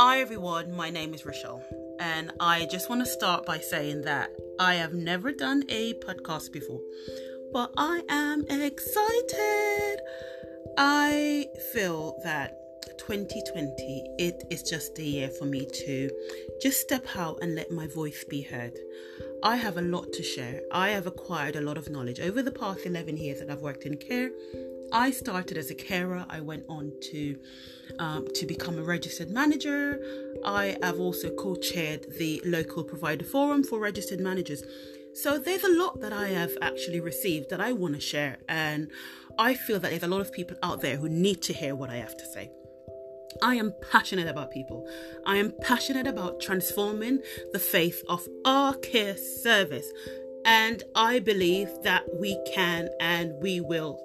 Hi everyone, my name is Rochelle, and I just want to start by saying that I have never done a podcast before, but I am excited. I feel that 2020 it is just a year for me to just step out and let my voice be heard. I have a lot to share. I have acquired a lot of knowledge over the past 11 years that I've worked in care. I started as a carer. I went on to um, to become a registered manager. I have also co-chaired the local provider forum for registered managers. So there's a lot that I have actually received that I want to share, and I feel that there's a lot of people out there who need to hear what I have to say. I am passionate about people. I am passionate about transforming the faith of our care service. And I believe that we can and we will.